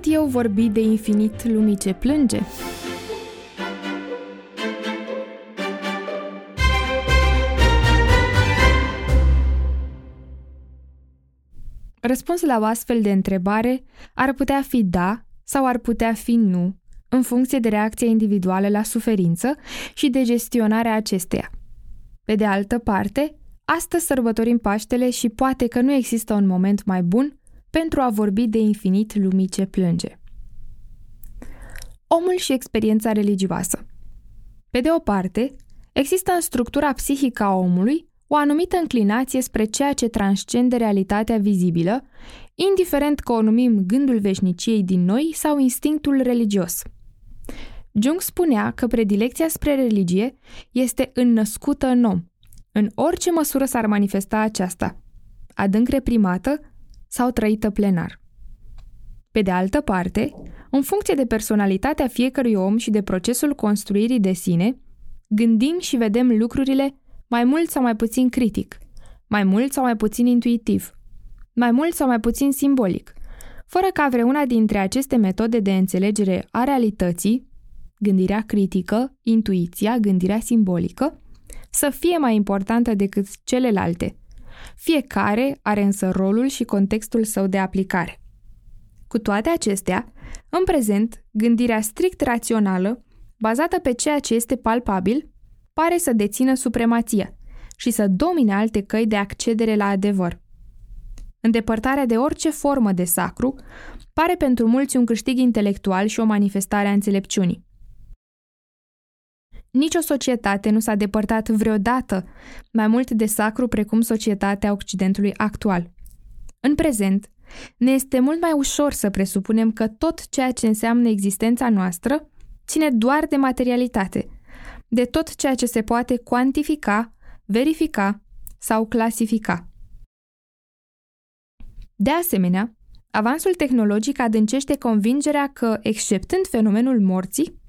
Pot eu vorbi de infinit lumii ce plânge? Răspunsul la o astfel de întrebare ar putea fi da sau ar putea fi nu, în funcție de reacția individuală la suferință și de gestionarea acesteia. Pe de altă parte, astăzi sărbătorim Paștele și poate că nu există un moment mai bun pentru a vorbi de infinit lumii ce plânge. Omul și experiența religioasă. Pe de o parte, există în structura psihică a omului o anumită înclinație spre ceea ce transcende realitatea vizibilă, indiferent că o numim gândul veșniciei din noi sau instinctul religios. Jung spunea că predilecția spre religie este înnăscută în om, în orice măsură s-ar manifesta aceasta, adânc reprimată sau trăită plenar. Pe de altă parte, în funcție de personalitatea fiecărui om și de procesul construirii de sine, gândim și vedem lucrurile mai mult sau mai puțin critic, mai mult sau mai puțin intuitiv, mai mult sau mai puțin simbolic, fără ca vreuna dintre aceste metode de înțelegere a realității, gândirea critică, intuiția, gândirea simbolică, să fie mai importantă decât celelalte. Fiecare are însă rolul și contextul său de aplicare. Cu toate acestea, în prezent, gândirea strict rațională, bazată pe ceea ce este palpabil, pare să dețină supremația și să domine alte căi de accedere la adevăr. Îndepărtarea de orice formă de sacru pare pentru mulți un câștig intelectual și o manifestare a înțelepciunii. Nici o societate nu s-a depărtat vreodată mai mult de sacru precum societatea Occidentului actual. În prezent, ne este mult mai ușor să presupunem că tot ceea ce înseamnă existența noastră ține doar de materialitate, de tot ceea ce se poate cuantifica, verifica sau clasifica. De asemenea, avansul tehnologic adâncește convingerea că, exceptând fenomenul morții,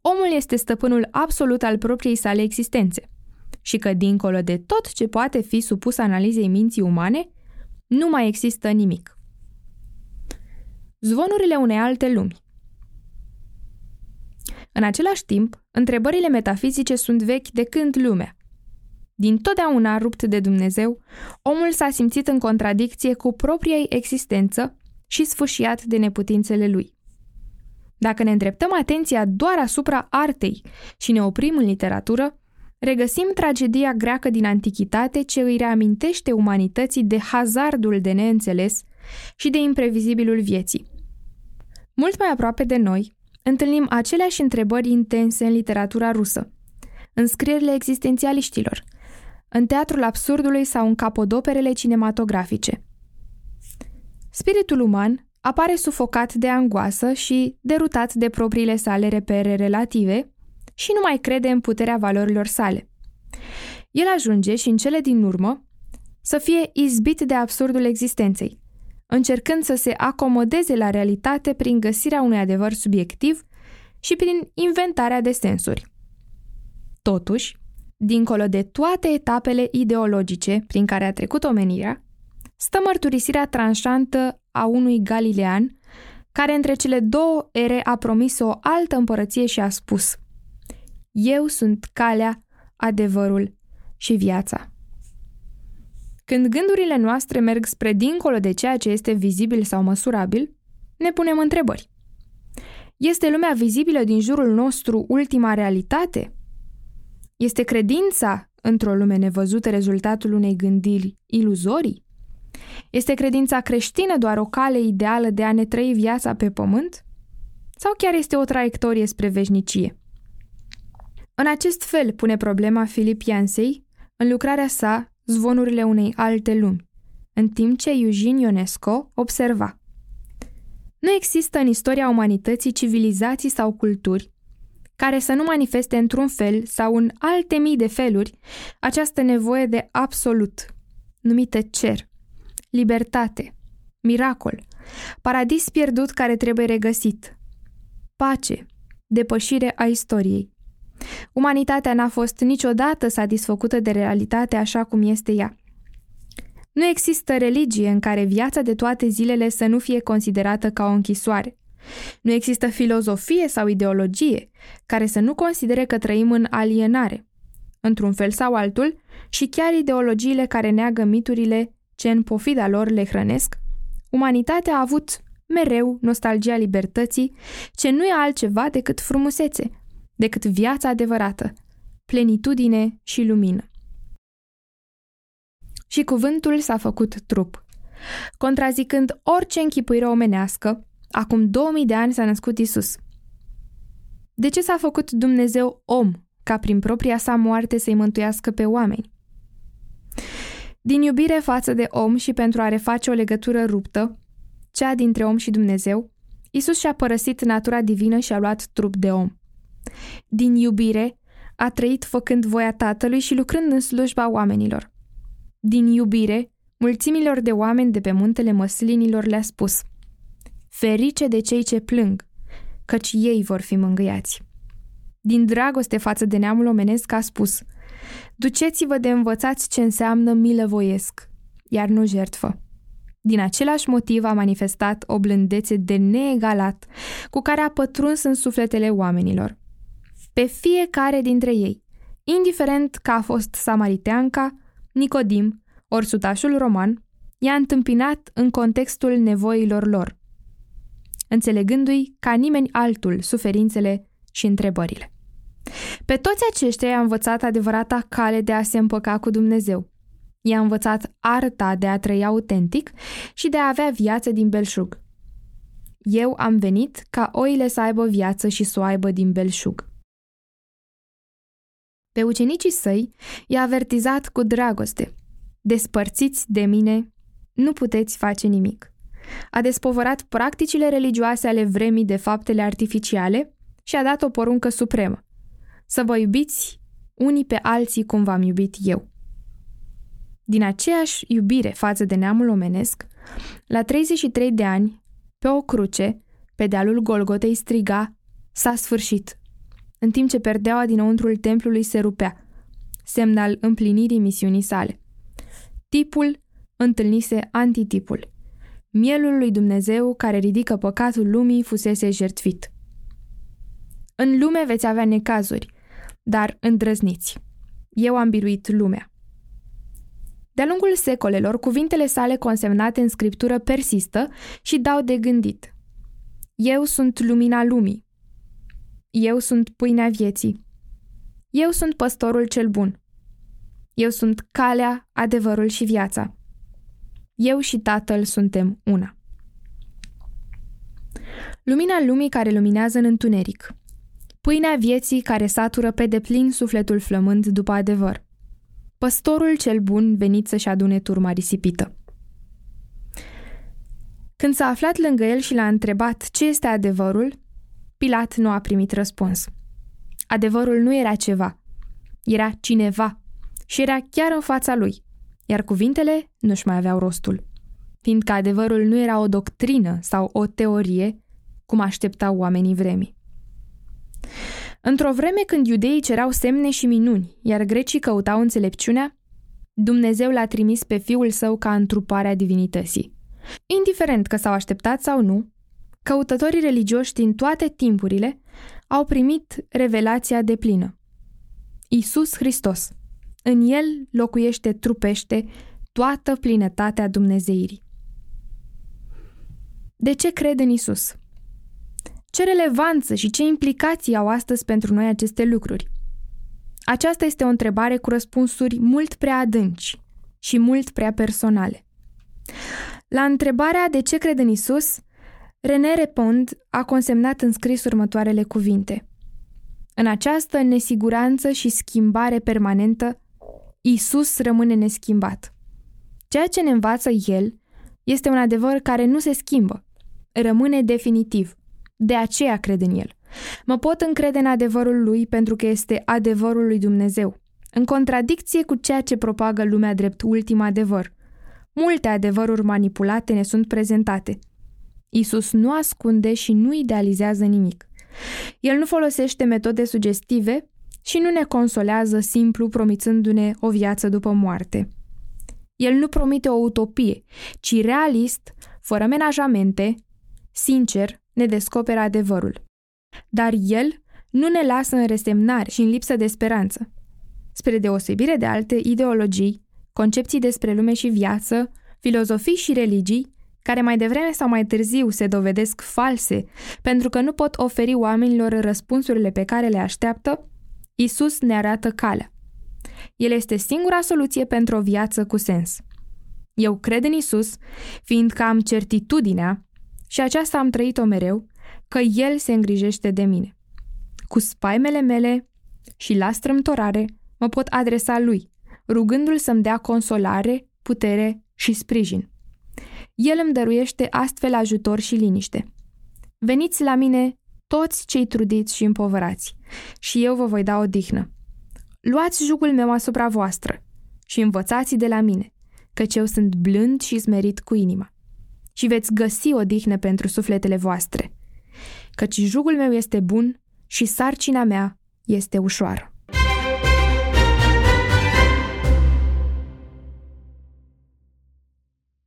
omul este stăpânul absolut al propriei sale existențe și că, dincolo de tot ce poate fi supus analizei minții umane, nu mai există nimic. Zvonurile unei alte lumi În același timp, întrebările metafizice sunt vechi de când lumea. Din totdeauna rupt de Dumnezeu, omul s-a simțit în contradicție cu propria existență și sfâșiat de neputințele lui. Dacă ne îndreptăm atenția doar asupra artei și ne oprim în literatură, regăsim tragedia greacă din antichitate ce îi reamintește umanității de hazardul de neînțeles și de imprevizibilul vieții. Mult mai aproape de noi, întâlnim aceleași întrebări intense în literatura rusă, în scrierile existențialiștilor, în teatrul absurdului sau în capodoperele cinematografice. Spiritul uman apare sufocat de angoasă și derutat de propriile sale repere relative și nu mai crede în puterea valorilor sale. El ajunge și în cele din urmă să fie izbit de absurdul existenței, încercând să se acomodeze la realitate prin găsirea unui adevăr subiectiv și prin inventarea de sensuri. Totuși, dincolo de toate etapele ideologice prin care a trecut omenirea, stă mărturisirea tranșantă a unui galilean care între cele două ere a promis o altă împărăție și a spus Eu sunt calea, adevărul și viața. Când gândurile noastre merg spre dincolo de ceea ce este vizibil sau măsurabil, ne punem întrebări. Este lumea vizibilă din jurul nostru ultima realitate? Este credința într-o lume nevăzută rezultatul unei gândiri iluzorii? Este credința creștină doar o cale ideală de a ne trăi viața pe pământ? Sau chiar este o traiectorie spre veșnicie? În acest fel pune problema Filip Yancey în lucrarea sa Zvonurile unei alte lumi, în timp ce Eugene Ionesco observa Nu există în istoria umanității civilizații sau culturi care să nu manifeste într-un fel sau în alte mii de feluri această nevoie de absolut, numită cer, libertate, miracol, paradis pierdut care trebuie regăsit, pace, depășire a istoriei. Umanitatea n-a fost niciodată satisfăcută de realitate așa cum este ea. Nu există religie în care viața de toate zilele să nu fie considerată ca o închisoare, Nu există filozofie sau ideologie care să nu considere că trăim în alienare. Într-un fel sau altul, și chiar ideologiile care neagă miturile ce în pofida lor le hrănesc, umanitatea a avut mereu nostalgia libertății, ce nu e altceva decât frumusețe, decât viața adevărată, plenitudine și lumină. Și cuvântul s-a făcut trup. Contrazicând orice închipuire omenească, acum 2000 de ani s-a născut Isus. De ce s-a făcut Dumnezeu om ca prin propria sa moarte să-i mântuiască pe oameni? Din iubire față de om și pentru a reface o legătură ruptă, cea dintre om și Dumnezeu, Isus și-a părăsit natura divină și a luat trup de om. Din iubire, a trăit făcând voia Tatălui și lucrând în slujba oamenilor. Din iubire, mulțimilor de oameni de pe muntele măslinilor le-a spus Ferice de cei ce plâng, căci ei vor fi mângâiați. Din dragoste față de neamul omenesc a spus Duceți-vă de învățați ce înseamnă milă voiesc, iar nu jertfă. Din același motiv a manifestat o blândețe de neegalat cu care a pătruns în sufletele oamenilor. Pe fiecare dintre ei, indiferent că a fost samariteanca, Nicodim ori sutașul roman, i-a întâmpinat în contextul nevoilor lor, înțelegându-i ca nimeni altul suferințele și întrebările. Pe toți aceștia i-a învățat adevărata cale de a se împăca cu Dumnezeu, I-a învățat arta de a trăi autentic și de a avea viață din belșug. Eu am venit ca oile să aibă viață și să o aibă din belșug. Pe ucenicii săi i-a avertizat cu dragoste. Despărțiți de mine, nu puteți face nimic. A despovărat practicile religioase ale vremii de faptele artificiale și a dat o poruncă supremă. Să vă iubiți unii pe alții cum v-am iubit eu. Din aceeași iubire față de neamul omenesc, la 33 de ani, pe o cruce, pe dealul Golgotei striga, s-a sfârșit, în timp ce perdeaua dinăuntrul templului se rupea, semn al împlinirii misiunii sale. Tipul întâlnise antitipul. Mielul lui Dumnezeu care ridică păcatul lumii fusese jertfit. În lume veți avea necazuri, dar îndrăzniți. Eu am biruit lumea. De-a lungul secolelor, cuvintele sale consemnate în scriptură persistă și dau de gândit. Eu sunt lumina lumii. Eu sunt pâinea vieții. Eu sunt păstorul cel bun. Eu sunt calea, adevărul și viața. Eu și Tatăl suntem una. Lumina lumii care luminează în întuneric. Pâinea vieții care satură pe deplin sufletul flămând după adevăr păstorul cel bun venit să-și adune turma risipită. Când s-a aflat lângă el și l-a întrebat ce este adevărul, Pilat nu a primit răspuns. Adevărul nu era ceva, era cineva și era chiar în fața lui, iar cuvintele nu-și mai aveau rostul, fiindcă adevărul nu era o doctrină sau o teorie, cum așteptau oamenii vremii. Într-o vreme când iudeii cereau semne și minuni, iar grecii căutau înțelepciunea, Dumnezeu l-a trimis pe fiul său ca întruparea divinității. Indiferent că s-au așteptat sau nu, căutătorii religioși din toate timpurile au primit revelația de plină. Isus Hristos. În el locuiește trupește toată plinătatea Dumnezeirii. De ce cred în Isus? Ce relevanță și ce implicații au astăzi pentru noi aceste lucruri? Aceasta este o întrebare cu răspunsuri mult prea adânci și mult prea personale. La întrebarea de ce cred în Isus, René Repond a consemnat în scris următoarele cuvinte. În această nesiguranță și schimbare permanentă, Isus rămâne neschimbat. Ceea ce ne învață El este un adevăr care nu se schimbă, rămâne definitiv – de aceea cred în el. Mă pot încrede în adevărul lui pentru că este adevărul lui Dumnezeu, în contradicție cu ceea ce propagă lumea drept ultim adevăr. Multe adevăruri manipulate ne sunt prezentate. Isus nu ascunde și nu idealizează nimic. El nu folosește metode sugestive și nu ne consolează simplu promițându-ne o viață după moarte. El nu promite o utopie, ci realist, fără menajamente, sincer, ne descoperă adevărul. Dar El nu ne lasă în resemnare și în lipsă de speranță. Spre deosebire de alte ideologii, concepții despre lume și viață, filozofii și religii, care mai devreme sau mai târziu se dovedesc false pentru că nu pot oferi oamenilor răspunsurile pe care le așteaptă, Isus ne arată calea. El este singura soluție pentru o viață cu sens. Eu cred în Isus, fiindcă am certitudinea, și aceasta am trăit-o mereu, că El se îngrijește de mine. Cu spaimele mele și la strâmtorare mă pot adresa Lui, rugându-L să-mi dea consolare, putere și sprijin. El îmi dăruiește astfel ajutor și liniște. Veniți la mine toți cei trudiți și împovărați, și eu vă voi da odihnă. Luați jugul meu asupra voastră și învățați de la mine, căci eu sunt blând și smerit cu inima. Și veți găsi odihnă pentru sufletele voastre, căci jugul meu este bun și sarcina mea este ușoară.